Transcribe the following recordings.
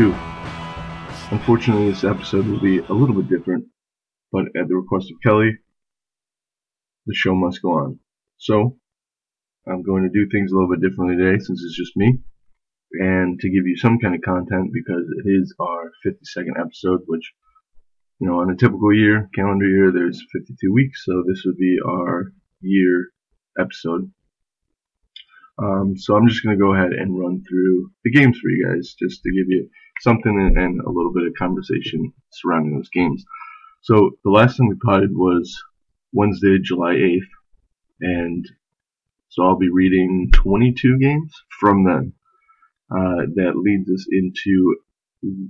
52. Unfortunately, this episode will be a little bit different, but at the request of Kelly, the show must go on. So, I'm going to do things a little bit differently today since it's just me, and to give you some kind of content because it is our 52nd episode, which, you know, on a typical year, calendar year, there's 52 weeks, so this would be our year episode. Um, so I'm just going to go ahead and run through the games for you guys, just to give you something and, a little bit of conversation surrounding those games. So the last time we potted was Wednesday, July 8th, and so I'll be reading 22 games from then. Uh, that leads us into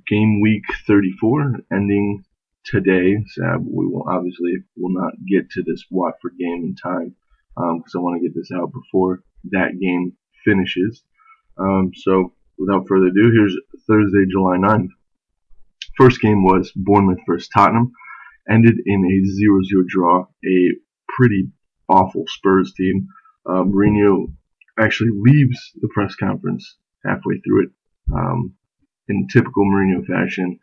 game week 34, ending today. So we will obviously will not get to this Watford game in time because um, I want to get this out before that game finishes. Um, so without further ado, here's Thursday, July 9th. First game was Bournemouth versus Tottenham. Ended in a 0-0 draw. A pretty awful Spurs team. Uh, Mourinho actually leaves the press conference halfway through it. Um, in typical Mourinho fashion,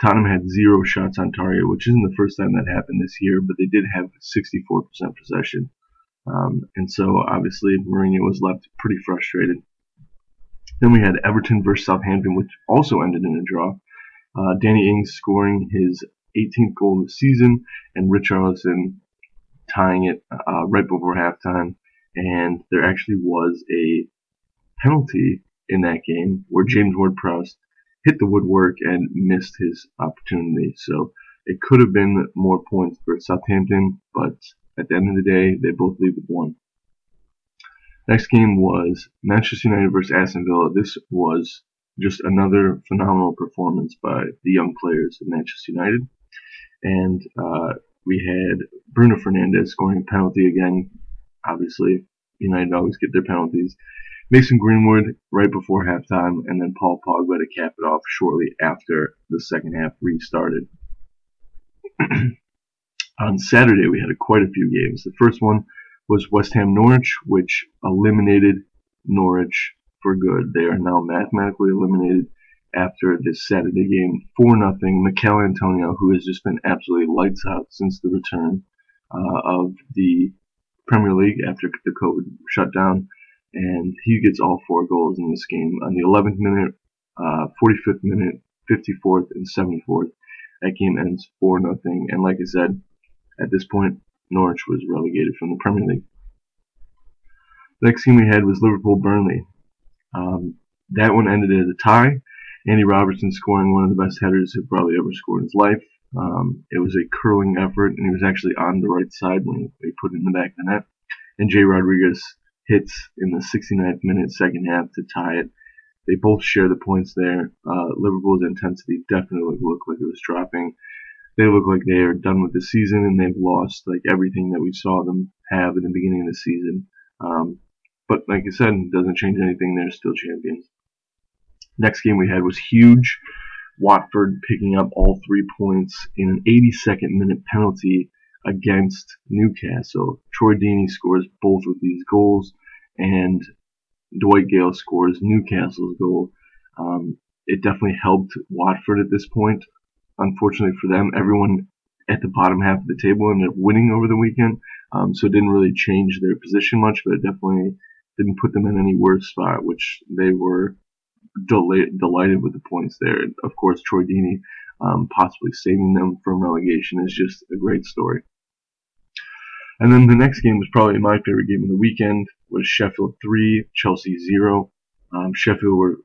Tottenham had zero shots on target, which isn't the first time that happened this year, but they did have 64% possession. Um, and so obviously Mourinho was left pretty frustrated. Then we had Everton versus Southampton, which also ended in a draw. Uh, Danny Ings scoring his 18th goal of the season, and Richarlison tying it uh, right before halftime. And there actually was a penalty in that game where James Ward-Prowse hit the woodwork and missed his opportunity. So it could have been more points for Southampton, but at the end of the day, they both leave with one. Next game was Manchester United versus Aston Villa. This was just another phenomenal performance by the young players of Manchester United. And uh, we had Bruno Fernandes scoring a penalty again. Obviously, United always get their penalties. Mason Greenwood right before halftime, and then Paul Pogba to cap it off shortly after the second half restarted. On Saturday, we had quite a few games. The first one was West Ham Norwich, which eliminated Norwich for good. They are now mathematically eliminated after this Saturday game, 4 0. Michail Antonio, who has just been absolutely lights out since the return uh, of the Premier League after the COVID shutdown, and he gets all four goals in this game on the 11th minute, uh, 45th minute, 54th, and 74th. That game ends 4 0. And like I said, at this point, Norwich was relegated from the Premier League. The next game we had was Liverpool Burnley. Um, that one ended in a tie. Andy Robertson scoring one of the best headers he'd probably ever scored in his life. Um, it was a curling effort, and he was actually on the right side when he put it in the back of the net. And Jay Rodriguez hits in the 69th minute, second half to tie it. They both share the points there. Uh, Liverpool's intensity definitely looked like it was dropping they look like they are done with the season and they've lost like everything that we saw them have in the beginning of the season. Um, but like I said, it doesn't change anything. They're still champions. Next game we had was huge. Watford picking up all three points in an 82nd minute penalty against Newcastle. Troy Deeney scores both of these goals, and Dwight Gayle scores Newcastle's goal. Um, it definitely helped Watford at this point unfortunately for them, everyone at the bottom half of the table ended up winning over the weekend. Um, so it didn't really change their position much, but it definitely didn't put them in any worse spot, which they were del- delighted with the points there. And of course, Troy Deeney um, possibly saving them from relegation is just a great story. And then the next game was probably my favorite game of the weekend was Sheffield 3, Chelsea 0. Um, Sheffield were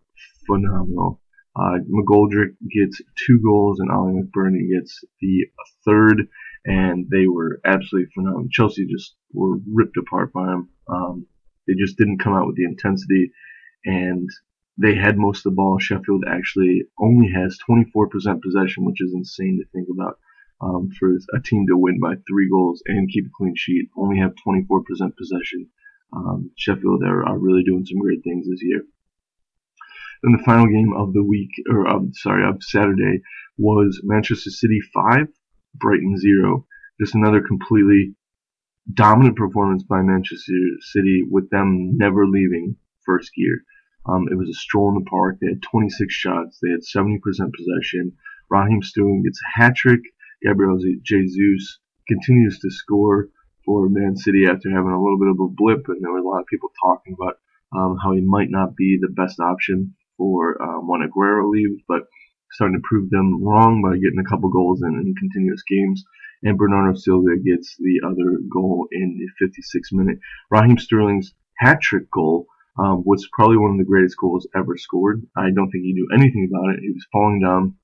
phenomenal. Uh, McGoldrick gets two goals and Ollie McBurnie gets the third, and they were absolutely phenomenal. Chelsea just were ripped apart by them. Um, they just didn't come out with the intensity, and they had most of the ball. Sheffield actually only has 24% possession, which is insane to think about. Um, for a team to win by three goals and keep a clean sheet, only have 24% possession. Um, Sheffield are, are really doing some great things this year. Then the final game of the week, or um, sorry, of Saturday, was Manchester City 5, Brighton 0. Just another completely dominant performance by Manchester City with them never leaving first gear. Um, it was a stroll in the park. They had 26 shots. They had 70% possession. Raheem Sterling gets a hat trick. Gabriel Jesus continues to score for Man City after having a little bit of a blip, and there were a lot of people talking about um, how he might not be the best option for um, when Aguero leaves, but starting to prove them wrong by getting a couple goals in, in continuous games. And Bernardo Silva gets the other goal in the 56th minute. Raheem Sterling's hat trick goal um, was probably one of the greatest goals ever scored. I don't think he knew anything about it. He was falling down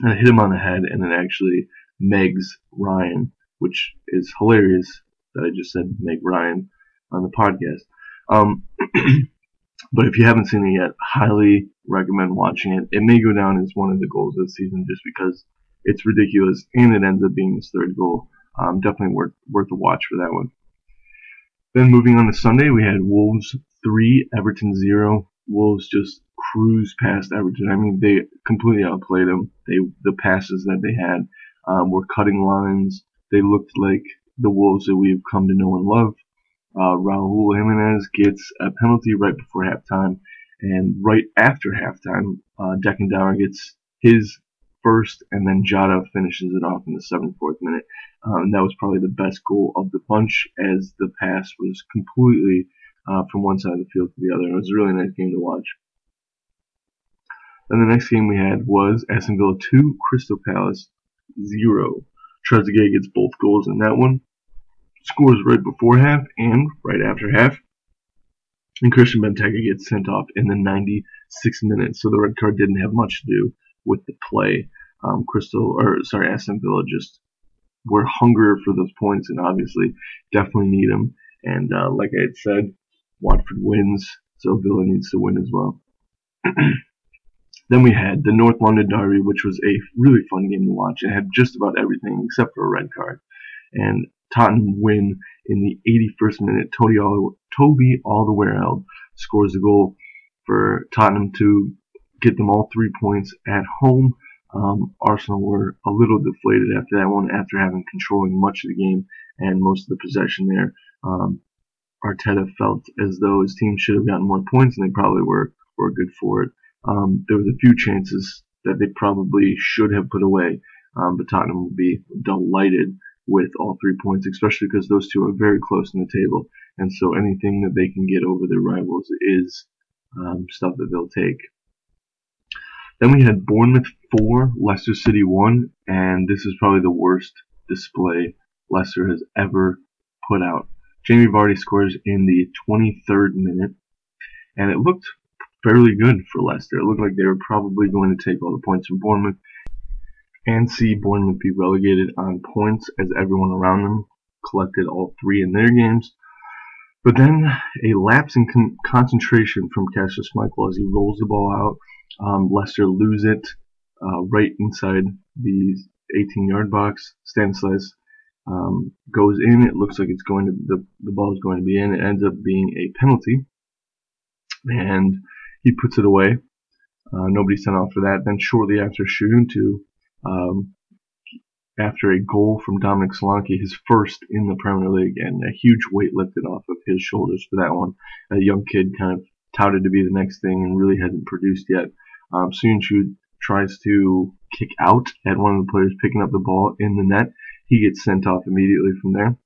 and hit him on the head, and then actually Megs Ryan, which is hilarious that I just said Meg Ryan on the podcast. Um, but if you haven't seen it yet, highly recommend watching it. It may go down as one of the goals of the season just because it's ridiculous and it ends up being his third goal. Um, definitely worth worth a watch for that one. Then moving on to Sunday, we had Wolves three, Everton zero. Wolves just cruised past Everton. I mean, they completely outplayed them. They the passes that they had um, were cutting lines. They looked like the Wolves that we've come to know and love. Uh, Raul Jimenez gets a penalty right before halftime, and right after halftime, uh, Dendoncker gets his first, and then Jota finishes it off in the 74th minute. Um, that was probably the best goal of the bunch, as the pass was completely uh, from one side of the field to the other. It was a really nice game to watch. Then the next game we had was Aston Villa 2, Crystal Palace 0. Trezeguet gets both goals in that one. Scores right before half and right after half. And Christian Benteke gets sent off in the 96 minutes, so the red card didn't have much to do with the play. Um, Crystal, or sorry, Aston Villa just were hungrier for those points, and obviously definitely need them. And uh, like I had said, Watford wins, so Villa needs to win as well. then we had the North London Derby, which was a really fun game to watch. It had just about everything except for a red card. And Tottenham win in the 81st minute. Toby, All Toby Alderweireld scores the goal for Tottenham to get them all three points at home. Um, Arsenal were a little deflated after that one, after having controlling much of the game and most of the possession there. Um, Arteta felt as though his team should have gotten more points, and they probably were were good for it. Um, there was a few chances that they probably should have put away, um, but Tottenham will be delighted with all three points, especially because those two are very close in the table, and so anything that they can get over their rivals is um, stuff that they'll take. Then we had Bournemouth 4, Leicester City 1, and this is probably the worst display Leicester has ever put out. Jamie Vardy scores in the 23rd minute, and it looked fairly good for Leicester. It looked like they were probably going to take all the points from Bournemouth and see Bournemouth be relegated on points as everyone around them collected all three in their games. But then a lapse in con- concentration from Kasper Schmeichel as he rolls the ball out um, Leicester lose it uh, right inside the 18 yard box. Stanislas um, goes in. It looks like it's going to the, the ball is going to be in. It ends up being a penalty, and he puts it away. Uh, nobody sent off for that. Then shortly after to, um, after a goal from Dominic Solanke, his first in the Premier League, and a huge weight lifted off of his shoulders for that one. A young kid kind of touted to be the next thing and really hasn't produced yet. Um, Söyüncü tries to kick out at one of the players picking up the ball in the net. He gets sent off immediately from there.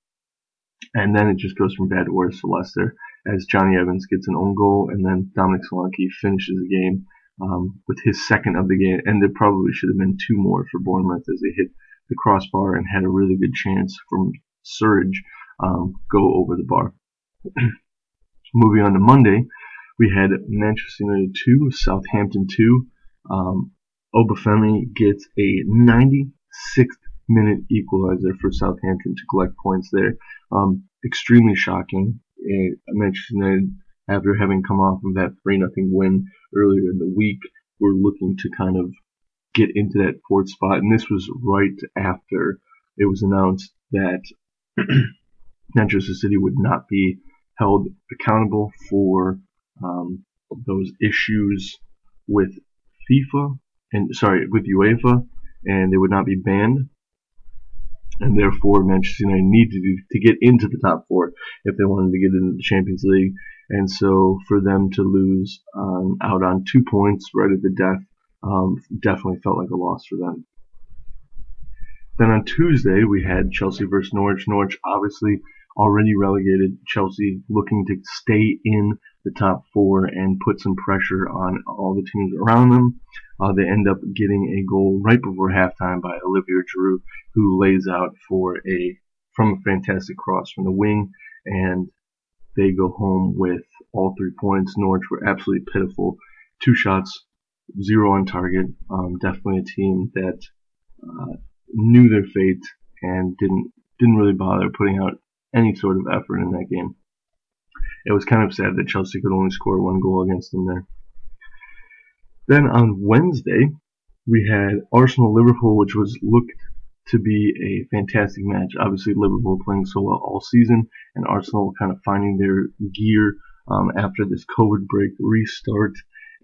And then it just goes from bad to worse for Leicester as Jonny Evans gets an own goal and then Dominic Solanke finishes the game um, with his second of the game. And there probably should have been two more for Bournemouth as they hit the crossbar and had a really good chance from Surridge um, go over the bar. Moving on to Monday, we had Manchester United 2, Southampton 2. Um, Obafemi gets a 96th minute equalizer for Southampton to collect points there. Um, extremely shocking. Uh, Manchester United, after having come off of that 3 0 win earlier in the week, were looking to kind of get into that fourth spot. And this was right after it was announced that Manchester City would not be held accountable for um, those issues with FIFA and sorry with UEFA, and they would not be banned. and therefore Manchester United needed to get into the top four if they wanted to get into the Champions League. And so for them to lose um, out on two points right at the death um, definitely felt like a loss for them. Then on Tuesday we had Chelsea versus Norwich. Norwich obviously already relegated. Chelsea looking to stay in the top four and put some pressure on all the teams around them. Uh, they end up getting a goal right before halftime by Olivier Giroud, who lays out for a from a fantastic cross from the wing, and they go home with all three points. Norwich were absolutely pitiful. Two shots, zero on target. Um, definitely a team that uh, knew their fate and didn't didn't really bother putting out any sort of effort in that game. It was kind of sad that Chelsea could only score one goal against them there. Then on Wednesday, we had Arsenal Liverpool, which was looked to be a fantastic match. Obviously, Liverpool playing so well all season, and Arsenal kind of finding their gear um, after this COVID break restart.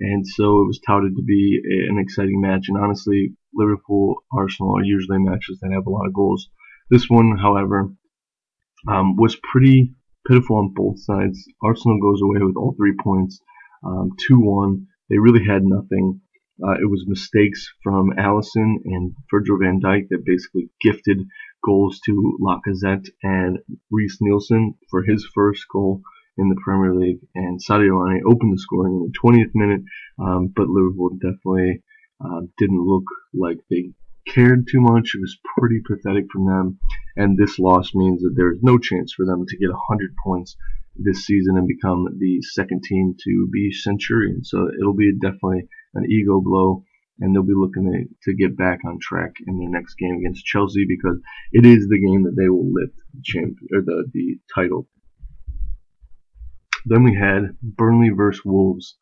And so it was touted to be a, an exciting match. And honestly, Liverpool Arsenal are usually matches that have a lot of goals. This one, however, um, was pretty pitiful on both sides. Arsenal goes away with all three points, um, 2-1. They really had nothing. Uh, it was mistakes from Alisson and Virgil van Dijk that basically gifted goals to Lacazette and Reiss Nelson for his first goal in the Premier League. And Sadio Mane opened the scoring in the 20th minute, um, but Liverpool definitely uh, didn't look like they cared too much. It was pretty pathetic from them. And this loss means that there's no chance for them to get 100 points this season and become the second team to be Centurion. So it'll be definitely an ego blow. And they'll be looking to, get back on track in their next game against Chelsea because it is the game that they will lift the champ or the, the title. Then we had Burnley versus Wolves.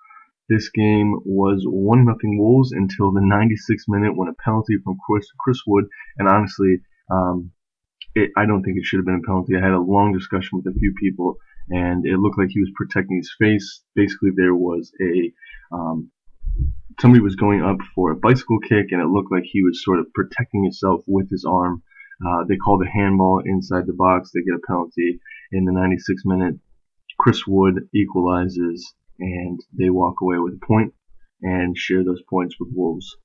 This game was 1 nothing Wolves until the 96th minute when a penalty from Chris, Chris Wood, and honestly, um, it, I don't think it should have been a penalty. I had a long discussion with a few people, and it looked like he was protecting his face. Basically, there was a um, somebody was going up for a bicycle kick, and it looked like he was sort of protecting himself with his arm. Uh, they called a handball inside the box. They get a penalty in the 96th minute. Chris Wood equalizes and they walk away with a point and share those points with Wolves.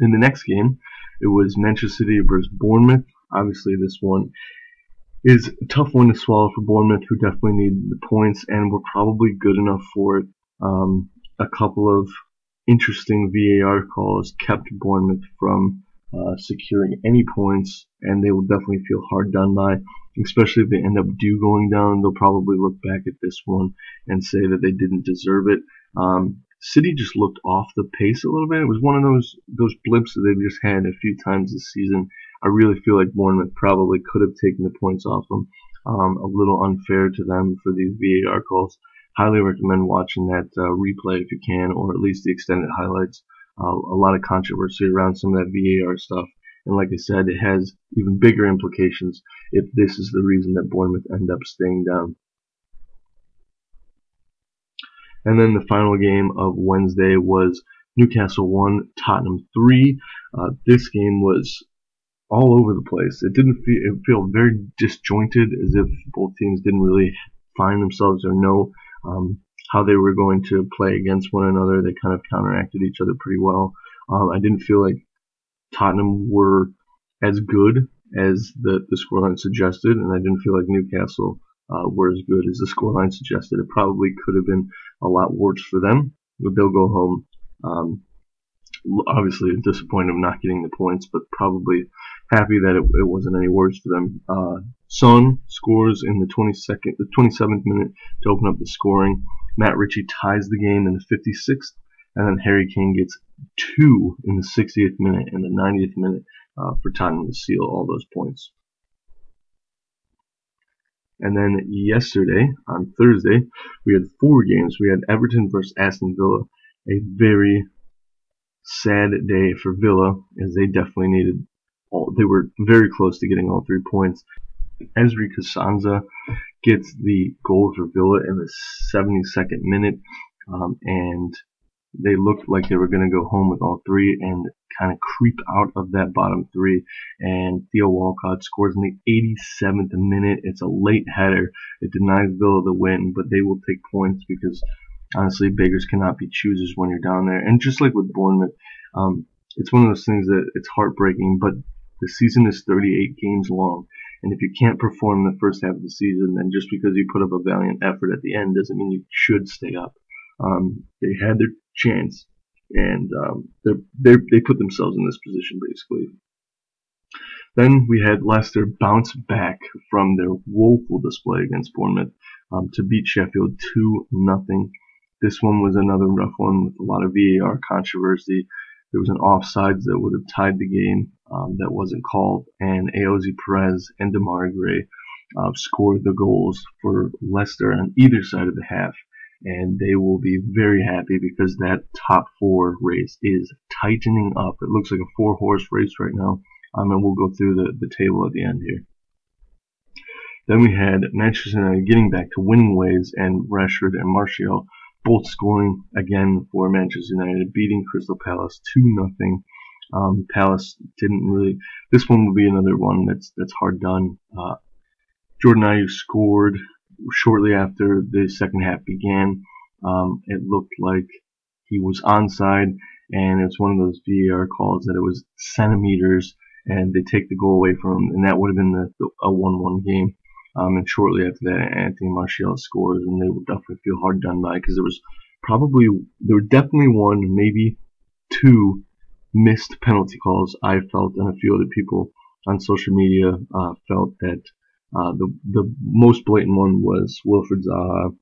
In the next game, it was Manchester City versus Bournemouth. Obviously, this one is a tough one to swallow for Bournemouth, who definitely need the points and were probably good enough for it. Um, a couple of interesting VAR calls kept Bournemouth from uh, securing any points, and they will definitely feel hard done by especially if they end up do going down, they'll probably look back at this one and say that they didn't deserve it. Um, City just looked off the pace a little bit. It was one of those those blips that they've just had a few times this season. I really feel like Bournemouth probably could have taken the points off them. Um, a little unfair to them for these VAR calls. Highly recommend watching that uh, replay if you can, or at least the extended highlights. Uh, a lot of controversy around some of that VAR stuff. And like I said, it has even bigger implications if this is the reason that Bournemouth end up staying down. And then the final game of Wednesday was Newcastle 1, Tottenham 3. Uh, this game was all over the place. It didn't feel, it felt very disjointed as if both teams didn't really find themselves or know um, how they were going to play against one another. They kind of counteracted each other pretty well. Um, I didn't feel like Tottenham were as good as the, the scoreline suggested, and I didn't feel like Newcastle uh, were as good as the scoreline suggested. It probably could have been a lot worse for them, but they'll go home. Um, obviously disappointed of not getting the points, but probably happy that it, it wasn't any worse for them. Uh, Son scores in the 22nd, the 27th minute to open up the scoring. Matt Ritchie ties the game in the 56th, and then Harry Kane gets two in the 60th minute and the 90th minute uh, for Tottenham to seal all those points. And then yesterday, on Thursday, we had four games. We had Everton versus Aston Villa. A very sad day for Villa, as they definitely needed all, they were very close to getting all three points. Ezri Konsa gets the goal for Villa in the 72nd minute, um, and they looked like they were going to go home with all three, and kind of creep out of that bottom three. And Theo Walcott scores in the 87th minute. It's a late header. It denies Villa the win, but they will take points because honestly, beggars cannot be choosers when you're down there. And just like with Bournemouth, um, it's one of those things that it's heartbreaking, but the season is 38 games long. And if you can't perform the first half of the season, then just because you put up a valiant effort at the end doesn't mean you should stay up. Um, they had their chance, and um, they they put themselves in this position basically. Then we had Leicester bounce back from their woeful display against Bournemouth um, to beat Sheffield 2 nothing. This one was another rough one with a lot of VAR controversy. There was an offsides that would have tied the game um, that wasn't called, and Ayoze Perez and Demarai Gray uh, scored the goals for Leicester on either side of the half and they will be very happy because that top four race is tightening up. It looks like a four horse race right now. Um, and we'll go through the, the table at the end here. Then we had Manchester United getting back to winning ways and Rashford and Martial both scoring again for Manchester United, beating Crystal Palace 2 nothing. Um, Palace didn't really. This one will be another one that's that's hard done. Uh, Jordan Ayew scored shortly after the second half began, um, it looked like he was onside, and it's one of those VAR calls that it was centimeters, and they take the goal away from him, and that would have been the, the, a 1-1 game. Um, and shortly after that, Anthony Martial scores, and they would definitely feel hard done by because there was probably there were definitely one, maybe two missed penalty calls. I felt, and a few other people on social media uh, felt that uh, the the most blatant one was Wilfried Zaha,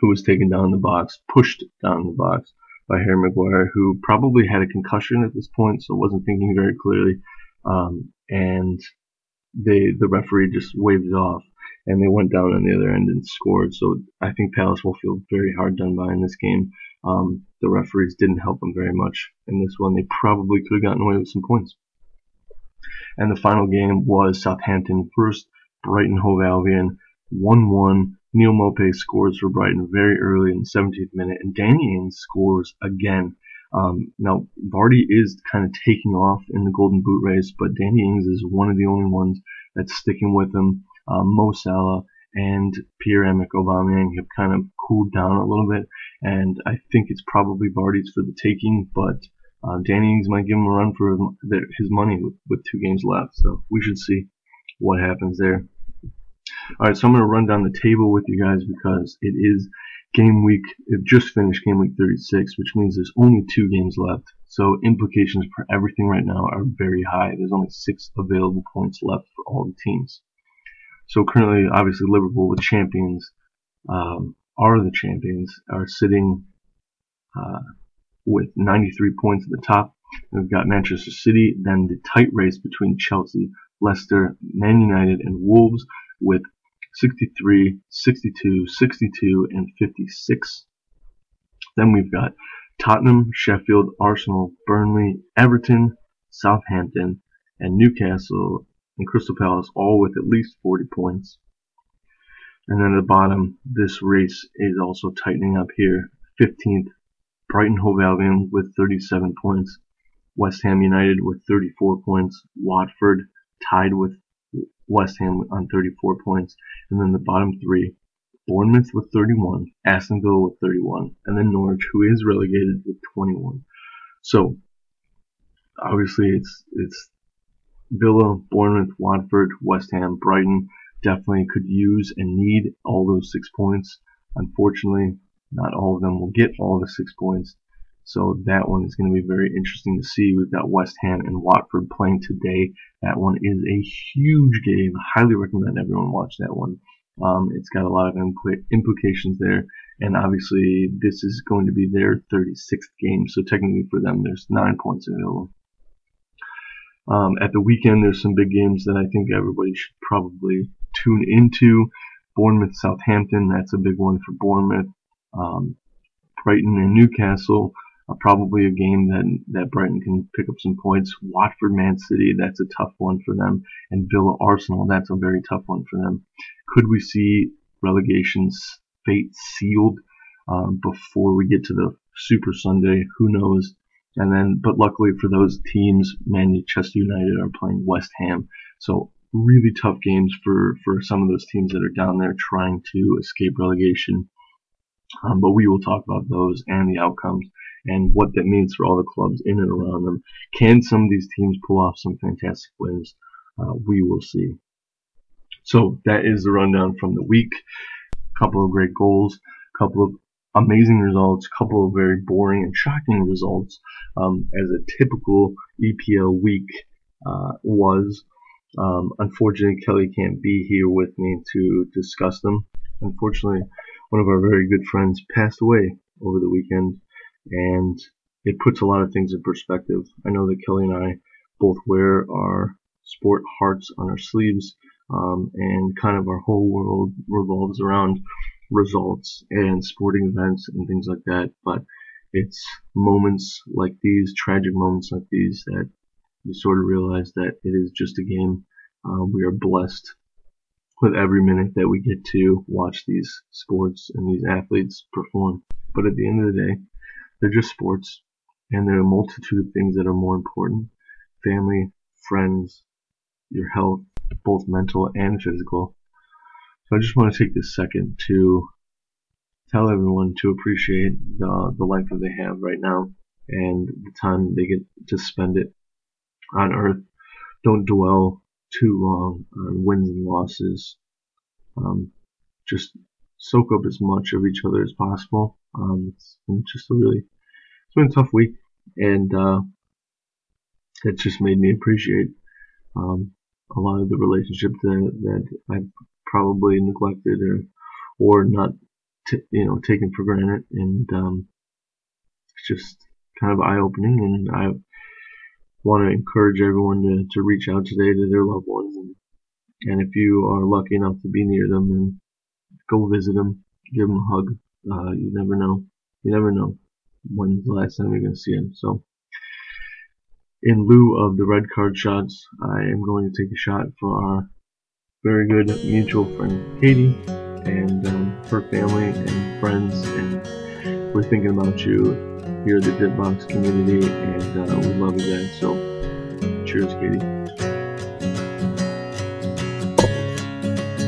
who was taken down the box, pushed down the box by Harry Maguire, who probably had a concussion at this point, so wasn't thinking very clearly. Um, and they the referee just waved it off, and they went down on the other end and scored. So I think Palace will feel very hard done by in this game. Um, the referees didn't help them very much in this one. They probably could have gotten away with some points. And the final game was Southampton first Brighton Hove Albion 1-1. Neal Maupay scores for Brighton very early in the 17th minute, and Danny Ings scores again. Um, now, Vardy is kind of taking off in the Golden Boot race, but Danny Ings is one of the only ones that's sticking with him. Um, Mo Salah and Pierre-Emerick Aubameyang have kind of cooled down a little bit, and I think it's probably Vardy's for the taking, but uh, Danny Ings might give him a run for his money with, with two games left, so we should see what happens there. Alright, so I'm going to run down the table with you guys because it is game week, it just finished game week 36, which means there's only two games left. So implications for everything right now are very high. There's only six available points left for all the teams. So currently, obviously, Liverpool, the champions, um, are the champions, are sitting uh, with 93 points at the top. We've got Manchester City, then the tight race between Chelsea, Leicester, Man United, and Wolves with 63, 62, 62, and 56. Then we've got Tottenham, Sheffield, Arsenal, Burnley, Everton, Southampton, and Newcastle and Crystal Palace all with at least 40 points. And then at the bottom, this race is also tightening up here. 15th, Brighton Hove Albion with 37 points. West Ham United with 34 points. Watford tied with West Ham on 34 points. And then the bottom three, Bournemouth with 31, Aston Villa with 31, and then Norwich, who is relegated with 21. So obviously it's it's Villa, Bournemouth, Watford, West Ham, Brighton definitely could use and need all those six points. Unfortunately, not all of them will get all the six points. So that one is going to be very interesting to see. We've got West Ham and Watford playing today. That one is a huge game. Highly recommend everyone watch that one. Um, it's got a lot of impl- implications there, and obviously this is going to be their 36th game. So technically for them, there's nine points available. Um, at the weekend, there's some big games that I think everybody should probably tune into. Bournemouth, Southampton, that's a big one for Bournemouth. Um, Brighton and Newcastle, uh, probably a game that that Brighton can pick up some points. Watford, Man City, that's a tough one for them, and Villa, Arsenal, that's a very tough one for them. Could we see relegation's fate sealed um, before we get to the Super Sunday? Who knows? And then, but luckily for those teams, Manchester United are playing West Ham. So really tough games for, for some of those teams that are down there trying to escape relegation. Um, but we will talk about those and the outcomes and what that means for all the clubs in and around them. Can some of these teams pull off some fantastic wins? Uh, we will see. So that is the rundown from the week. A couple of great goals, a couple of amazing results, a couple of very boring and shocking results, um, as a typical EPL week uh, was. Um, unfortunately, Kelly can't be here with me to discuss them. Unfortunately, one of our very good friends passed away over the weekend, and it puts a lot of things in perspective. I know that Kelly and I both wear our sport hearts on our sleeves, um, and kind of our whole world revolves around results and sporting events and things like that. But it's moments like these, tragic moments like these, that you sort of realize that it is just a game. Uh, we are blessed with every minute that we get to watch these sports and these athletes perform. But at the end of the day, they're just sports, and there are a multitude of things that are more important family, friends, your health, both mental and physical. So I just want to take this second to tell everyone to appreciate the, the life that they have right now and the time they get to spend it on earth. Don't dwell too long on wins and losses. Um, just soak up as much of each other as possible. Um, it's been just a really, it's been a tough week, and uh, it just made me appreciate um, a lot of the relationships that, that I probably neglected or or not, t- you know, taken for granted, and um, it's just kind of eye opening, and I want to encourage everyone to, to reach out today to their loved ones. And, and if you are lucky enough to be near them, and go visit them, give them a hug. Uh, you never know. You never know when's the last time you're going to see them. So, in lieu of the red card shots, I am going to take a shot for our very good mutual friend Katie and um, her family and friends. And we're thinking about you here at the Ditbox community, and uh, we love you guys. So, cheers, Katie.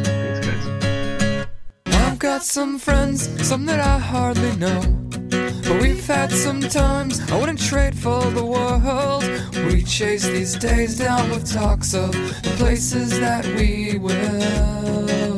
Thanks, guys. I've got some friends, some that I hardly know. But we've had some times I wouldn't trade for the world. We chase these days down with talks of the places that we will